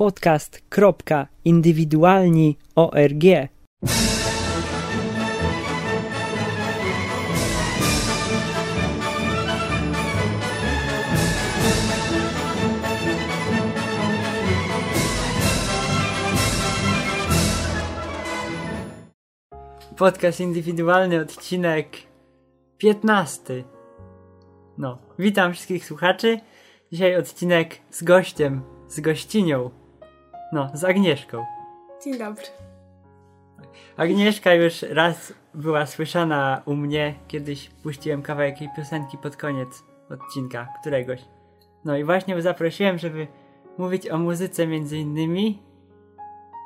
podcast.indywidualni.org. Podcast indywidualny, odcinek 15. No, witam wszystkich słuchaczy. Dzisiaj odcinek z gościem, z gościnią. No, z Agnieszką. Dzień dobry. Agnieszka już raz była słyszana u mnie. Kiedyś puściłem kawałek jej piosenki pod koniec odcinka, któregoś. No i właśnie zaprosiłem, żeby mówić o muzyce między innymi.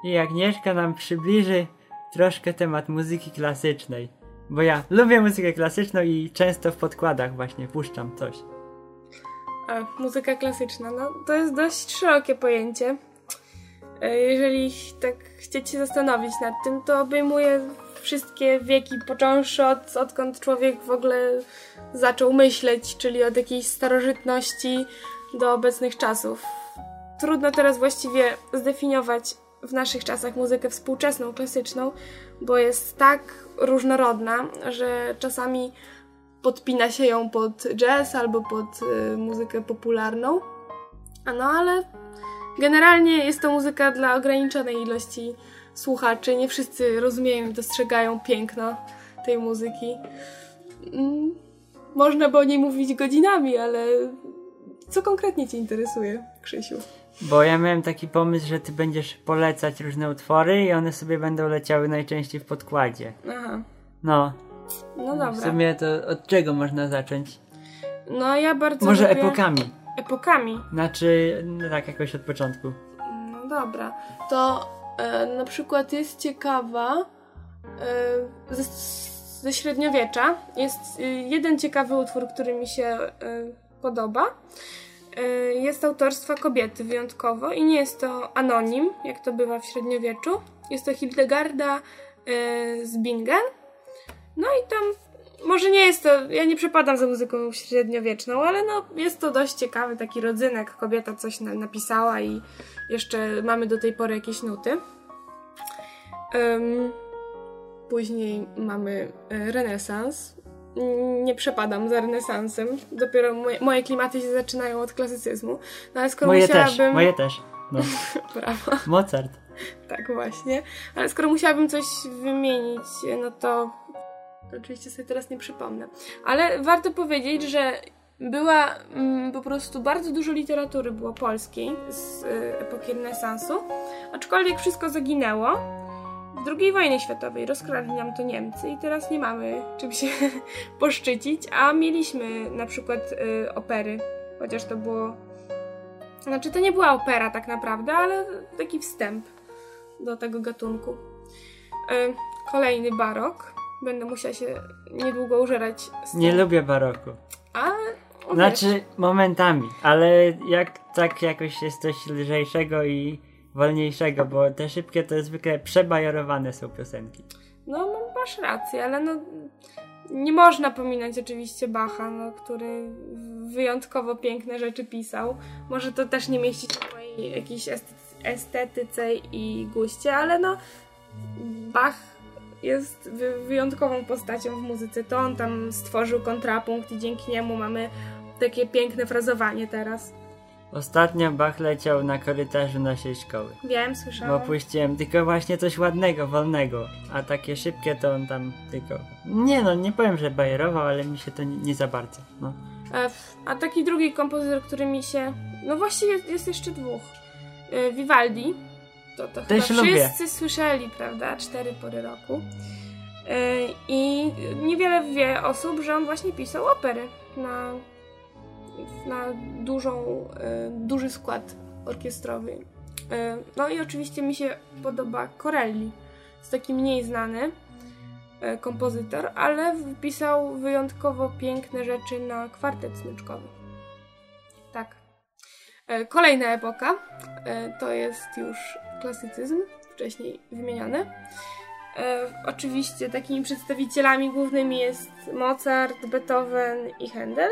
I Agnieszka nam przybliży troszkę temat muzyki klasycznej. Bo ja lubię muzykę klasyczną i często w podkładach właśnie puszczam coś. A, muzyka klasyczna, no to jest dość szerokie pojęcie. E, Jeżeli tak chcecie się zastanowić nad tym, to obejmuje wszystkie wieki, począwszy od odkąd człowiek w ogóle zaczął myśleć, czyli od jakiejś starożytności do obecnych czasów. Trudno teraz właściwie zdefiniować w naszych czasach muzykę współczesną, klasyczną, bo jest tak różnorodna, że czasami podpina się ją pod jazz albo pod y, muzykę popularną. No ale generalnie jest to muzyka dla ograniczonej ilości słuchaczy. Nie wszyscy rozumieją i dostrzegają piękno tej muzyki. Mm, można by o niej mówić godzinami, ale co konkretnie Cię interesuje, Krzysiu? Bo ja miałem taki pomysł, że ty będziesz polecać różne utwory i one sobie będą leciały najczęściej w podkładzie. Aha, No, no w dobra. sumie to od czego można zacząć? No ja bardzo Może lubię... epokami. Epokami. Znaczy, no tak jakoś od początku. No dobra. To e, na przykład jest ciekawa e, ze, ze średniowiecza. Jest e, jeden ciekawy utwór, który mi się e, podoba. E, jest autorstwa kobiety wyjątkowo i nie jest to anonim, jak to bywa w średniowieczu. Jest to Hildegarda e, z Bingen. No i tam może nie jest to, ja nie przepadam za muzyką średniowieczną, ale no jest to dość ciekawy taki rodzynek. Kobieta coś na, napisała i jeszcze mamy do tej pory jakieś nuty. Em, później mamy e, renesans. Nie przepadam za renesansem. Dopiero moje, moje klimaty się zaczynają od klasycyzmu. No ale skoro Moje też, musiałabym... moje też. No. Brawo. Mozart. Tak właśnie. Ale skoro musiałabym coś wymienić, no to oczywiście sobie teraz nie przypomnę. Ale warto powiedzieć, że była mm, po prostu bardzo dużo literatury było polskiej z y, epoki renesansu, aczkolwiek wszystko zaginęło. W II wojnie światowej rozkradli nam to Niemcy i teraz nie mamy czym się poszczycić, a mieliśmy na przykład y, opery, chociaż to było... Znaczy to nie była opera tak naprawdę, ale taki wstęp do tego gatunku. E, Kolejny barok. Będę musiała się niedługo użerać. Nie lubię baroku. Ale uwierz, Znaczy, momentami, ale jak tak jakoś jest coś lżejszego i wolniejszego, bo te szybkie to zwykle przebajorowane są piosenki. no no, masz rację, ale no nie można pominąć oczywiście Bacha, no, który wyjątkowo piękne rzeczy pisał. Może to też nie mieści się w mojej jakiejś estetyce i guście, ale no Bach jest wy- wyjątkową postacią w muzyce. To on tam stworzył kontrapunkt i dzięki niemu mamy takie piękne frazowanie teraz. Ostatnio Bach leciał na korytarzu naszej szkoły. Wiem, Bo słyszałam. puściłem tylko właśnie coś ładnego, wolnego. A takie szybkie to on tam tylko. Nie no, nie powiem, że bajerował, ale mi się to nie, nie za bardzo. No. A, E, a taki drugi kompozytor, który mi się... No właściwie jest, jest jeszcze dwóch. E, Vivaldi. To, to Też chyba lubię. wszyscy słyszeli, prawda? Cztery pory roku. E, I niewiele wie osób, że on właśnie pisał opery na, na dużą, e, duży skład orkiestrowy. E, No i oczywiście mi się podoba Corelli. Jest taki mniej znany kompozytor, ale wpisał wyjątkowo piękne rzeczy na kwartet smyczkowy. Tak. Kolejna epoka to jest już klasycyzm, wcześniej wymieniony. E, Oczywiście takimi przedstawicielami głównymi jest Mozart, Beethoven i Handel.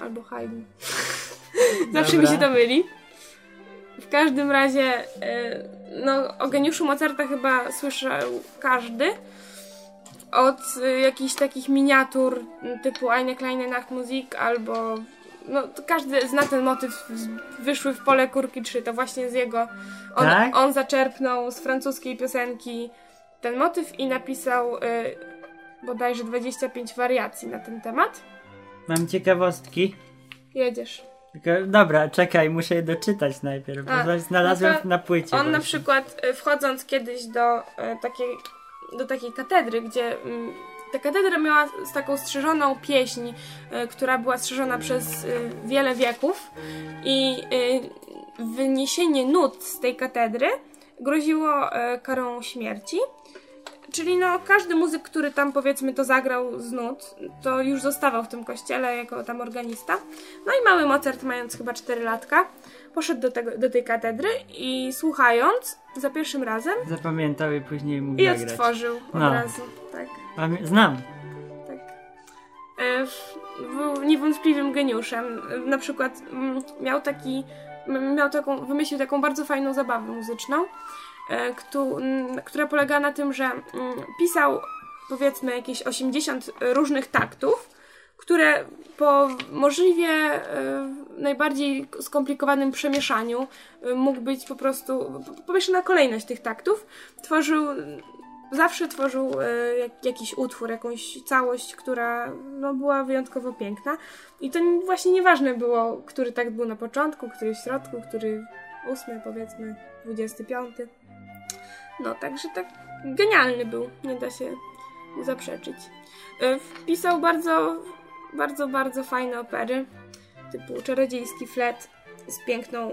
Albo Haydn. Zawsze mi się to myli. w każdym razie, y, no, o geniuszu Mozarta chyba słyszał każdy. Od y, jakichś takich miniatur typu Eine kleine Nachtmusik albo no, każdy zna ten motyw Wyszły w pole kurki 3, to właśnie z jego on, tak? on zaczerpnął z francuskiej piosenki ten motyw i napisał y, bodajże 25 wariacji na ten temat. Mam ciekawostki. Jedziesz. Dobra, czekaj, muszę je doczytać najpierw, bo A, znalazłem no na płycie. On na właśnie. przykład y, wchodząc kiedyś do y, takiej, do takiej katedry, gdzie mm, ta katedra miała z taką strzeżoną pieśń, y, która była strzeżona przez y, wiele wieków i y, wyniesienie nut z tej katedry groziło karą śmierci. Czyli no, każdy muzyk, który tam powiedzmy to zagrał z nut, to już zostawał w tym kościele jako tam organista. No i mały Mozart, mając chyba 4 latka, poszedł do, tego, do tej katedry i słuchając za pierwszym razem Zapamiętał i później mógł i odtworzył od No. razu. Tak, Znam. tak. E, Był niewątpliwym geniuszem. E, Na przykład mm, miał taki, miał taką, wymyślił taką bardzo fajną zabawę muzyczną, e, która polega na tym, że mm, pisał powiedzmy jakieś 80 różnych taktów, które po możliwie e, najbardziej skomplikowanym przemieszaniu e, mógł być po prostu pomieszana kolejność tych taktów. Tworzył, zawsze tworzył e, jak, jakiś utwór, jakąś całość, która no, była wyjątkowo piękna. I to nie- właśnie nieważne było, który takt był na początku, który w środku, który ósmy, powiedzmy, dwudziesty piąty. No, także tak genialny był, nie da się zaprzeczyć. E, Wpisał bardzo, bardzo, bardzo fajne opery, typu Czarodziejski Flet z piękną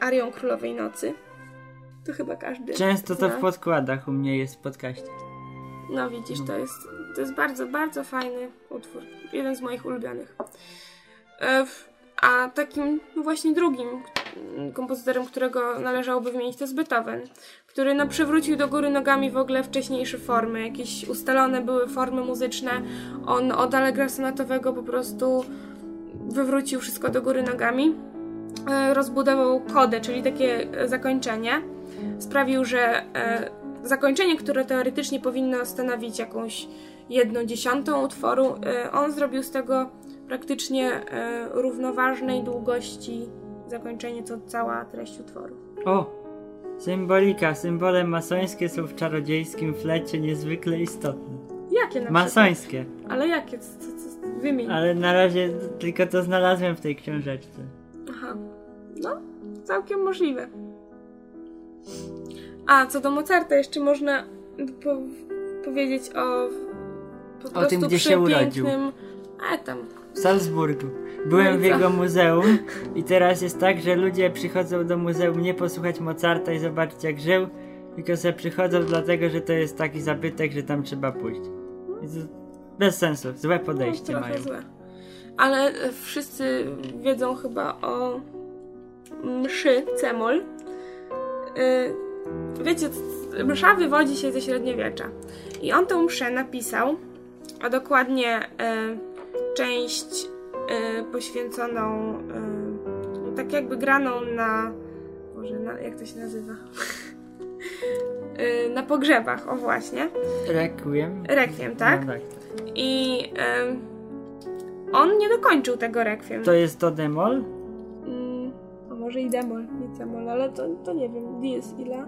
arią Królowej Nocy. To chyba każdy Często to zna. w podkładach u mnie jest w podcaście. No widzisz, to jest, to jest bardzo, bardzo fajny utwór. Jeden z moich ulubionych. E, A takim no właśnie drugim kompozytorem, którego należałoby wymienić, to jest Beethoven, który no, przywrócił do góry nogami w ogóle wcześniejsze formy. Jakieś ustalone były formy muzyczne. On od Allegra sonatowego po prostu wywrócił wszystko do góry nogami. E, Rozbudował kodę, czyli takie zakończenie. Sprawił, że e, zakończenie, które teoretycznie powinno stanowić jakąś jedną dziesiątą utworu, e, on zrobił z tego praktycznie e, równoważnej długości zakończenie, co cała treść utworu. O! Symbolika. Symbole masońskie są w czarodziejskim flecie niezwykle istotne. Jakie na Masońskie. Ale jakie? Co, co, co, wymień. Ale na razie tylko to znalazłem w tej książeczce. Aha. No, całkiem możliwe. A, co do Mozarta, jeszcze można po powiedzieć o po O tym, gdzie się urodził. A tam. W Salzburgu. Byłem No w jego muzeum i teraz jest tak, że ludzie przychodzą do muzeum nie posłuchać Mozarta i zobaczyć jak żył, tylko se przychodzą dlatego, że to jest taki zabytek, że tam trzeba pójść. Bez sensu, złe podejście no, mają. złe. Ale e, wszyscy wiedzą chyba o mszy Cemol. Y, Wiecie, msza wywodzi się ze średniowiecza. I on tę mszę napisał, a dokładnie e, część e, poświęconą tak jakby graną na Boże, na, jak to się nazywa? Na pogrzebach, o właśnie. Requiem? Rekwiem, tak? No tak. I on nie dokończył tego rekwiem. To jest to demol? Może i demol, nie cemol, ale to, to nie wiem. Dies ila?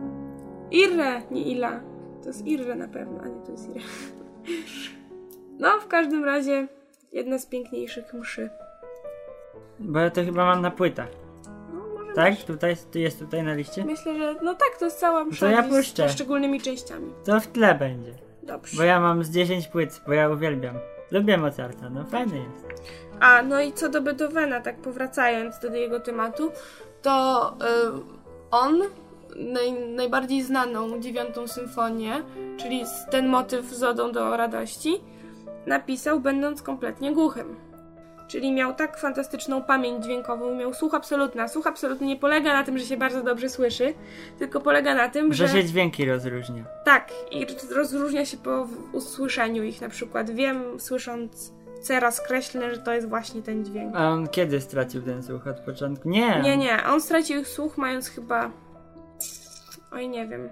Irre, nie ila. To jest irre na pewno, a nie to jest irre. No, w każdym razie jedna z piękniejszych mszy. Bo ja to chyba mam na płytach. No, może Tak? Tutaj, tu jest tutaj na liście? Myślę, że no tak, to jest cała msza ja z puszczę. poszczególnymi częściami. To w tle będzie. Dobrze. Bo ja mam z 10 płyt, bo ja uwielbiam. Lubię Mozarta, no fajny jest. A, no i co do Beethovena, tak powracając do jego tematu, to y, on naj, najbardziej znaną dziewiątą symfonię, czyli ten motyw z Odą do radości, napisał będąc kompletnie głuchym. Czyli miał tak fantastyczną pamięć dźwiękową, miał słuch absolutny. Słuch absolutny nie polega na tym, że się bardzo dobrze słyszy, tylko polega na tym, Że że... się dźwięki rozróżnia. Tak, i rozróżnia się po usłyszeniu ich na przykład. Wiem, słysząc cera skreślne, że to jest właśnie ten dźwięk. A on kiedy stracił ten słuch? Od początku? Nie. Nie, nie, on stracił słuch mając chyba. Oj, nie wiem.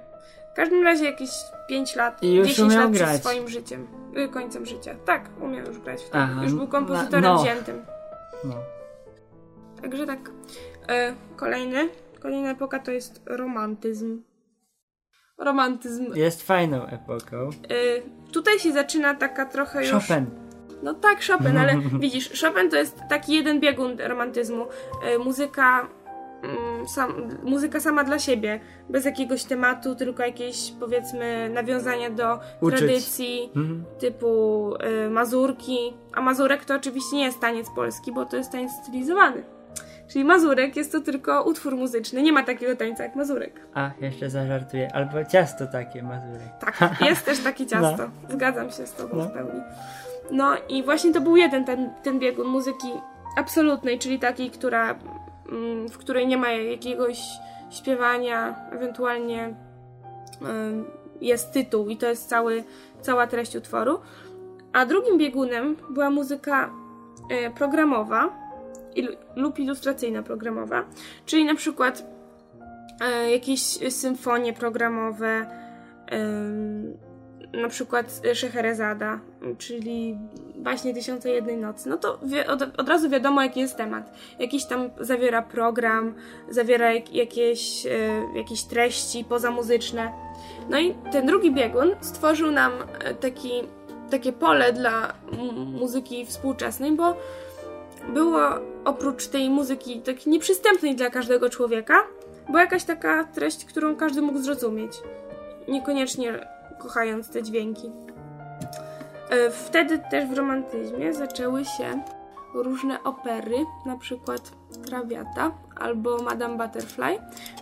W każdym razie jakieś 5 lat, I już 10 umiał lat grać. przed swoim życiem, y, końcem życia. Tak, umiał już grać wtedy. Aha, już był no, kompozytorem no. wziętym. No. Także tak. E, kolejny, kolejna epoka to jest romantyzm. Romantyzm. Jest fajną epoką. E, tutaj się zaczyna taka trochę już... Chopin. No tak, Chopin, ale widzisz, Chopin to jest taki jeden biegun romantyzmu. E, muzyka, mm, sam, muzyka sama dla siebie, bez jakiegoś tematu, tylko jakieś powiedzmy nawiązania do Uczyć. tradycji Mhm. typu e, mazurki. A mazurek to oczywiście nie jest taniec polski, bo to jest taniec stylizowany. Czyli mazurek jest to tylko utwór muzyczny, nie ma takiego tańca jak mazurek. A, jeszcze zażartuję. Albo ciasto takie, mazurek. Tak, jest też takie ciasto. Zgadzam się z tobą No. w pełni. No i właśnie to był jeden ten, ten biegun muzyki absolutnej, czyli takiej, która, mm, w której nie ma jakiegoś śpiewania, ewentualnie jest tytuł i to jest cały, cała treść utworu. A drugim biegunem była muzyka e, programowa lub ilustracyjna programowa, czyli na przykład e, jakieś symfonie programowe, na przykład Szeherezada, czyli właśnie Tysiące Jednej Nocy, no to od, od razu wiadomo, jaki jest temat. Jakiś tam zawiera program, zawiera jak, jakieś, e, jakieś treści pozamuzyczne. No i ten drugi biegun stworzył nam e, taki, takie pole dla muzyki współczesnej, bo było oprócz tej muzyki tak nieprzystępnej dla każdego człowieka, była jakaś taka treść, którą każdy mógł zrozumieć. Niekoniecznie kochając te dźwięki. E, Wtedy też w romantyzmie zaczęły się różne opery, na przykład Traviata albo Madame Butterfly,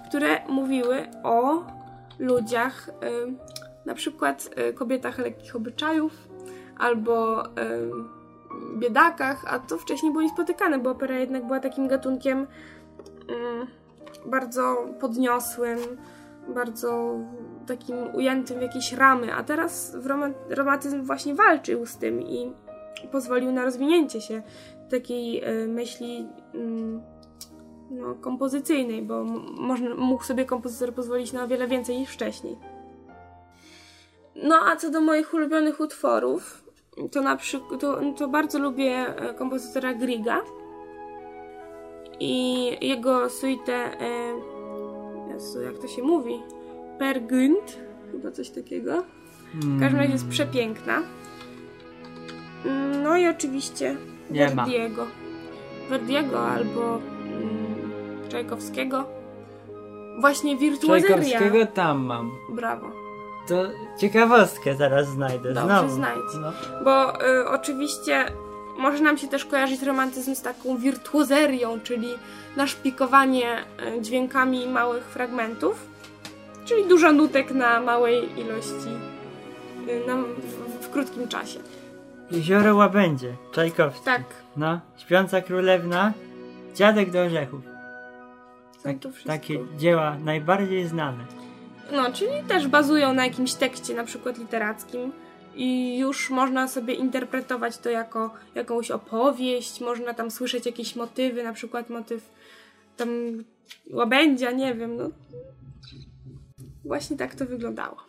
które mówiły o ludziach, e, na przykład e, kobietach lekkich obyczajów albo biedakach, a to wcześniej było niespotykane, bo opera jednak była takim gatunkiem mm, bardzo podniosłym, bardzo takim ujętym w jakieś ramy, a teraz romantyzm właśnie walczył z tym i pozwolił na rozwinięcie się takiej e, myśli mm, no, kompozycyjnej, bo można, mógł sobie kompozytor pozwolić na o wiele więcej niż wcześniej. No a co do moich ulubionych utworów, to na to, to bardzo lubię e, kompozytora Griga i jego suite e, jak to się mówi? Per Günd, chyba coś takiego. W każdym razie jest przepiękna. No i oczywiście Nie ma. Verdiego. Verdiego albo mm, Czajkowskiego. Właśnie wirtuozeria. Czajkowskiego tam mam. Brawo. To ciekawostkę zaraz znajdę. Dobrze, Znowu. znajdź. No. Bo y, oczywiście może nam się też kojarzyć romantyzm z taką wirtuozerią, czyli naszpikowanie y, dźwiękami małych fragmentów, czyli dużo nutek na małej ilości, y, na, w, w krótkim czasie. Jezioro Łabędzie. Czajkowski. Tak, No. Śpiąca Królewna. Dziadek do orzechów. Tak, takie dzieła najbardziej znane. No, czyli też bazują na jakimś tekście, na przykład literackim. I już można sobie interpretować to jako jakąś opowieść, można tam słyszeć jakieś motywy, na przykład motyw tam łabędzia, nie wiem, no. Właśnie tak to wyglądało.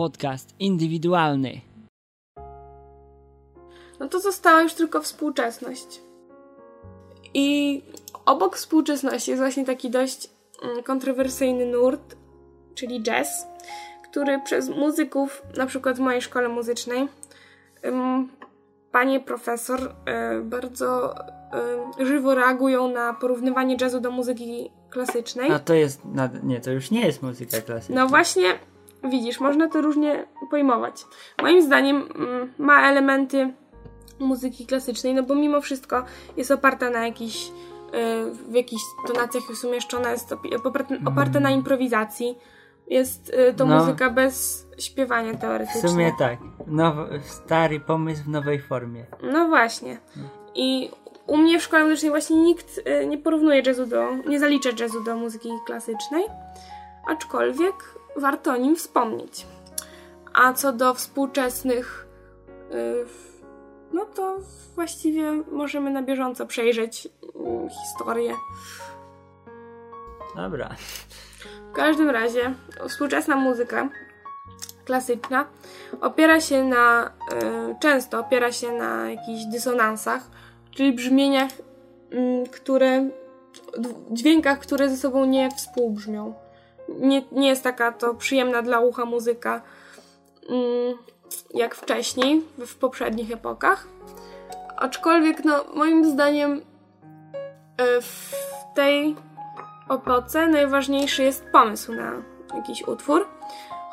Podcast indywidualny. No to została już tylko współczesność. I obok współczesności jest właśnie taki dość mm, kontrowersyjny nurt, czyli jazz, który przez muzyków, na przykład w mojej szkole muzycznej, panie profesor e, bardzo e, żywo reagują na porównywanie jazzu do muzyki klasycznej. A to jest, nie, to już nie jest muzyka klasyczna. No właśnie, widzisz, można to różnie pojmować. Moim zdaniem mm, ma elementy muzyki klasycznej, no bo mimo wszystko jest oparta na jakichś e, w jakichś tonacjach jest umieszczona, jest oparta na improwizacji. Jest to no, muzyka bez śpiewania teoretycznie. W sumie tak. Nowy, stary pomysł w nowej formie. No właśnie. I u mnie w szkole muzycznej właśnie nikt y, nie porównuje jazzu do, nie zalicza jazzu do muzyki klasycznej, aczkolwiek warto o nim wspomnieć. A co do współczesnych, y, no to właściwie możemy na bieżąco przejrzeć y, historię. Dobra. W każdym razie współczesna muzyka klasyczna opiera się na, często opiera się na jakichś dysonansach, czyli brzmieniach, mm, które, dźwiękach, które ze sobą nie współbrzmią. Nie, nie jest taka to przyjemna dla ucha muzyka mm, jak wcześniej, w poprzednich epokach. Aczkolwiek, no, moim zdaniem e, w tej epoce najważniejszy jest pomysł na jakiś utwór.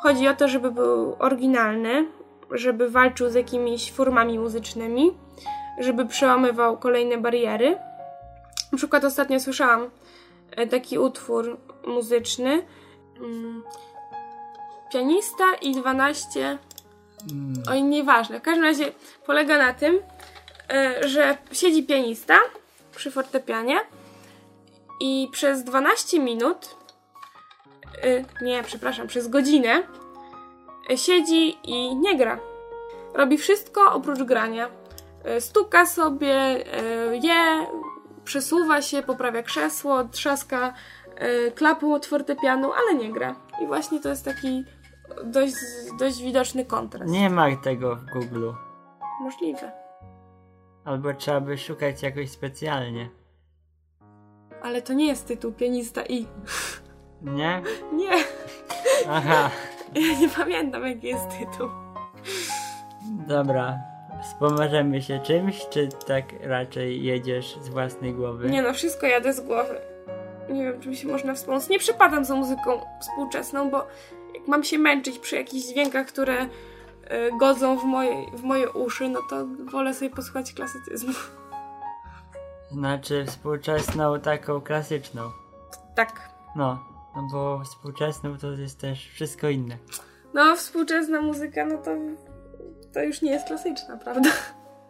Chodzi o to, żeby był oryginalny, żeby walczył z jakimiś formami muzycznymi, żeby przełamywał kolejne bariery. Na przykład ostatnio słyszałam e, taki utwór muzyczny. Mm, pianista i 12. Mm. Oj, nieważne. W każdym razie polega na tym, e, że siedzi pianista przy fortepianie i przez 12 minut, e, nie, przepraszam, przez godzinę siedzi i nie gra. Robi wszystko oprócz grania. Stuka sobie, je, przesuwa się, poprawia krzesło, trzaska klapą od fortepianu, ale nie gra. I właśnie to jest taki dość, dość widoczny kontrast. Nie ma tego w Google. Możliwe. Albo trzeba by szukać jakoś specjalnie. Ale to nie jest tytuł Pianista I. Nie? Nie. Aha. Ja nie pamiętam jaki jest tytuł. Dobra, Wspomożemy się czymś, czy tak raczej jedziesz z własnej głowy? Nie no, wszystko jadę z głowy. Nie wiem, czym się można wspomóc. Nie przypadam za muzyką współczesną, bo jak mam się męczyć przy jakichś dźwiękach, które y, godzą w moje, w moje uszy, no to wolę sobie posłuchać klasycyzmu. Znaczy współczesną taką klasyczną. Tak. No, no bo współczesną to jest też wszystko inne. No, współczesna muzyka, no to to już nie jest klasyczna, prawda?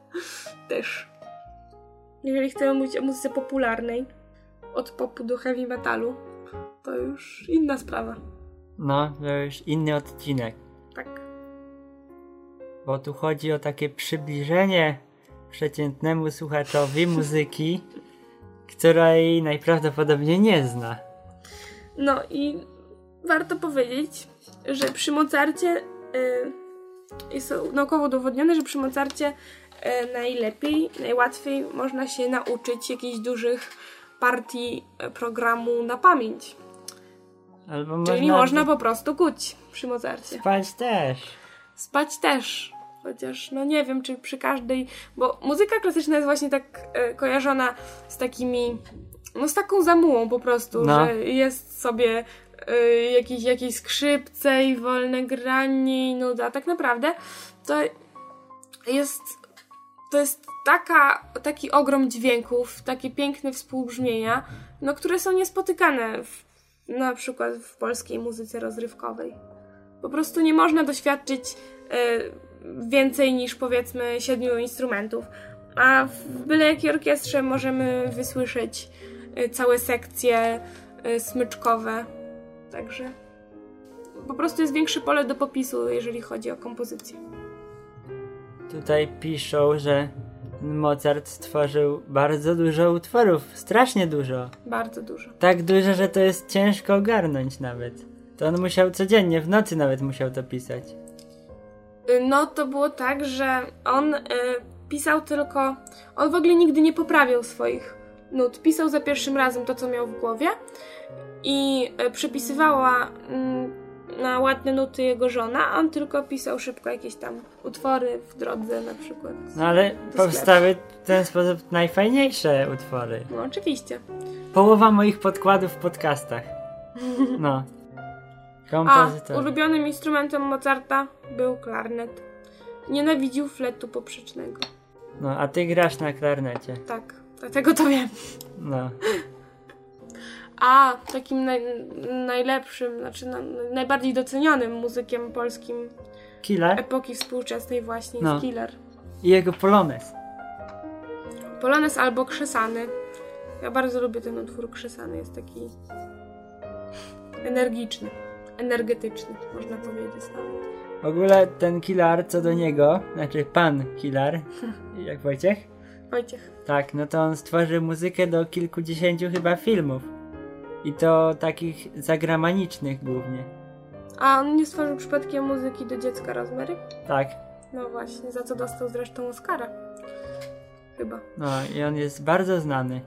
Też. Jeżeli chcemy mówić o muzyce popularnej, od popu do heavy metalu, to już inna sprawa. No, to już inny odcinek. Tak. Bo tu chodzi o takie przybliżenie przeciętnemu słuchaczowi muzyki, której najprawdopodobniej nie zna. No i warto powiedzieć, że przy Mozarcie yy, jest naukowo udowodnione, że przy Mozarcie e, najlepiej, najłatwiej można się nauczyć jakichś dużych partii e, programu na pamięć. Albo Czyli można, można po prostu kuć przy Mozarcie. Spać też. Spać też. Chociaż, no nie wiem, czy przy każdej. Bo muzyka klasyczna jest właśnie tak e, kojarzona z takimi. No z taką zamułą po prostu, no. że jest sobie y, jakieś, jakieś skrzypce i wolne granie i nuda. Tak naprawdę to jest to jest taka, taki ogrom dźwięków, takie piękne współbrzmienia, no, które są niespotykane w, na przykład w polskiej muzyce rozrywkowej. Po prostu nie można doświadczyć y, więcej niż powiedzmy siedmiu instrumentów, a w byle jakiej orkiestrze możemy wysłyszeć y, całe sekcje y, smyczkowe Także po prostu jest większe pole do popisu, jeżeli chodzi o kompozycję. Tutaj piszą, że Mozart stworzył bardzo dużo utworów, strasznie dużo. Bardzo dużo. Tak dużo, że to jest ciężko ogarnąć nawet. To on musiał codziennie, w nocy nawet musiał to pisać. Y, no to było tak, że on y, pisał tylko. On w ogóle nigdy nie poprawiał swoich nut. Pisał za pierwszym razem to, co miał w głowie i e, przypisywała mm, na ładne nuty jego żona, a on tylko pisał szybko jakieś tam utwory w drodze na przykład. No ale powstały w ten sposób najfajniejsze utwory. No oczywiście. Połowa moich podkładów w podcastach. No. A Kompozytor. ulubionym instrumentem Mozarta był klarnet. Nienawidził fletu poprzecznego. No, a ty grasz na klarnecie. Tak, dlatego to wiem. No. A takim naj, najlepszym, znaczy na, najbardziej docenionym muzykiem polskim Killer epoki współczesnej właśnie No. jest Killer. i jego Polones. Polones albo Krzesany. Ja bardzo lubię ten utwór Krzesany, jest taki energiczny, energetyczny, można powiedzieć nawet. W ogóle ten Killer, co do niego, znaczy pan Killer, jak Wojciech, Wojciech. tak, no to on stworzył muzykę do kilkudziesięciu chyba filmów. I to takich zagranicznych głównie. A on nie stworzył przypadkiem muzyki do dziecka Rozmery? Tak, No właśnie, za co dostał zresztą Oscara. Chyba. no i on jest bardzo znany.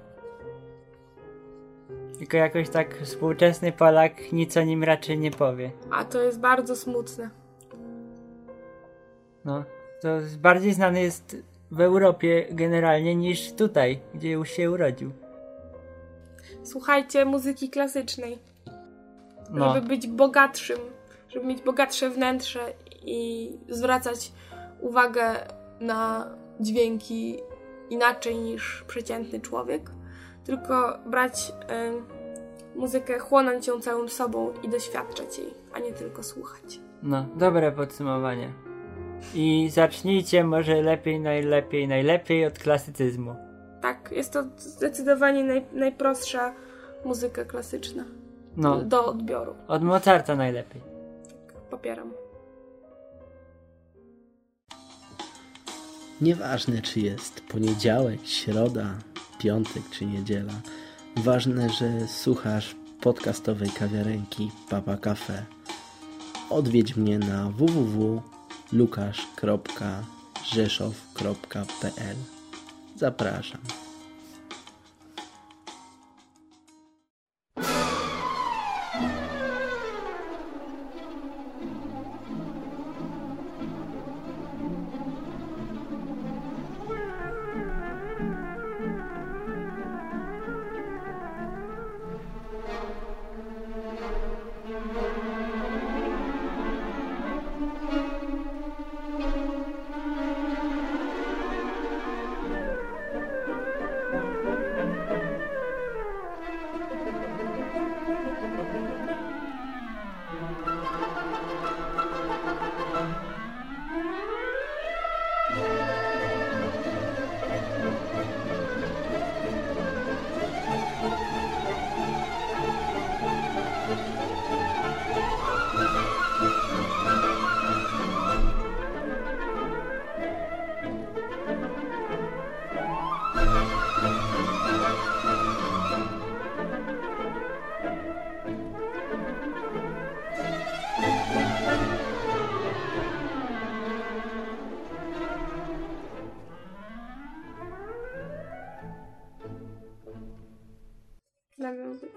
Tylko jakoś tak współczesny Polak nic o nim raczej nie powie. A to jest bardzo smutne. No, to bardziej znany jest w Europie generalnie niż tutaj, gdzie już się urodził. Słuchajcie muzyki klasycznej, No, żeby być bogatszym, żeby mieć bogatsze wnętrze i zwracać uwagę na dźwięki inaczej niż przeciętny człowiek, tylko brać y, muzykę, chłonąć ją całym sobą i doświadczać jej, a nie tylko słuchać. no, dobre podsumowanie. I zacznijcie może lepiej, najlepiej, najlepiej od klasycyzmu. Tak, jest to zdecydowanie naj, najprostsza muzyka klasyczna No, do odbioru. od Mozarta najlepiej. Popieram. Nieważne, czy jest poniedziałek, środa, piątek czy niedziela. Ważne, że słuchasz podcastowej kawiarenki Papa Cafe. Odwiedź mnie na www.lukasz.rzeszow.pl Zapraszam.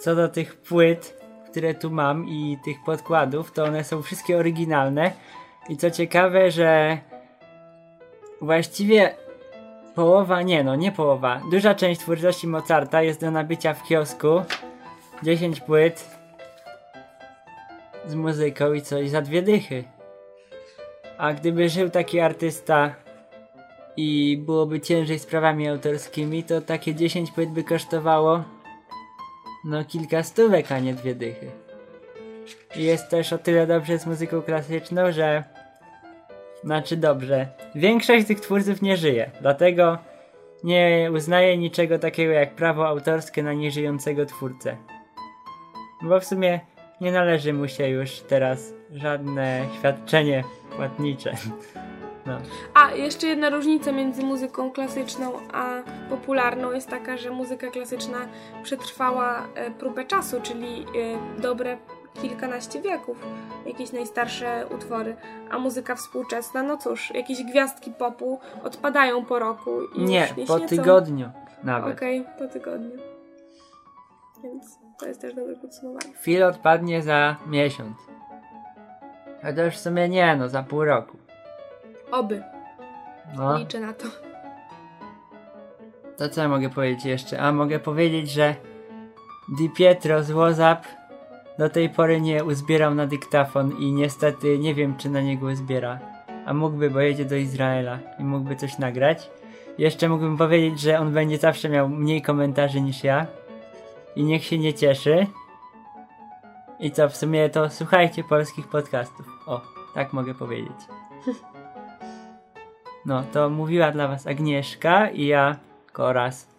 Co do tych płyt, które tu mam i tych podkładów, to one są wszystkie oryginalne. I co ciekawe, że właściwie połowa, nie no, nie połowa, duża część twórczości Mozarta jest do nabycia w kiosku. 10 płyt z muzyką i coś za dwie dychy. A gdyby żył taki artysta i byłoby ciężej z prawami autorskimi, to takie 10 płyt by kosztowało no kilka stówek, a nie dwie dychy. Jest też o tyle dobrze z muzyką klasyczną, że znaczy dobrze. Większość tych twórców nie żyje, dlatego nie uznaje niczego takiego jak prawo autorskie na nieżyjącego twórcę. Bo w sumie nie należy mu się już teraz żadne świadczenie płatnicze. No. A, jeszcze jedna różnica między muzyką klasyczną a popularną jest taka, że muzyka klasyczna przetrwała e, próbę czasu, czyli e, dobre kilkanaście wieków, jakieś najstarsze utwory, a muzyka współczesna, no cóż, jakieś gwiazdki popu odpadają po roku i Nie, już nie po tygodniu nawet. Okej, po tygodniu. Więc to jest też dobre podsumowanie. Film odpadnie za miesiąc. Chociaż w sumie nie, no za pół roku. Oby. No, Liczę na to. to co ja mogę powiedzieć jeszcze? A mogę powiedzieć, że Di Pietro z WhatsApp do tej pory nie uzbierał na dyktafon i niestety nie wiem, czy na niego uzbiera. A mógłby, bo jedzie do Izraela i mógłby coś nagrać. Jeszcze mógłbym powiedzieć, że on będzie zawsze miał mniej komentarzy niż ja. I niech się nie cieszy. I co, w sumie to słuchajcie polskich podcastów. O, tak mogę powiedzieć. No, to mówiła dla was Agnieszka i ja, Koras.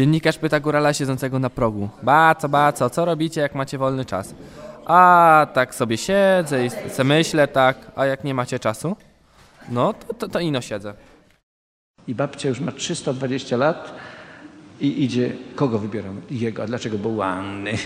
Dziennikarz pyta górala siedzącego na progu. Ba, co, ba, co, co robicie, jak macie wolny czas? A, tak sobie siedzę i se myślę, tak. A jak nie macie czasu? No, to, to, to ino siedzę. I babcia już ma 320 lat i idzie, kogo wybieram? Jego. A dlaczego? Bo ładny.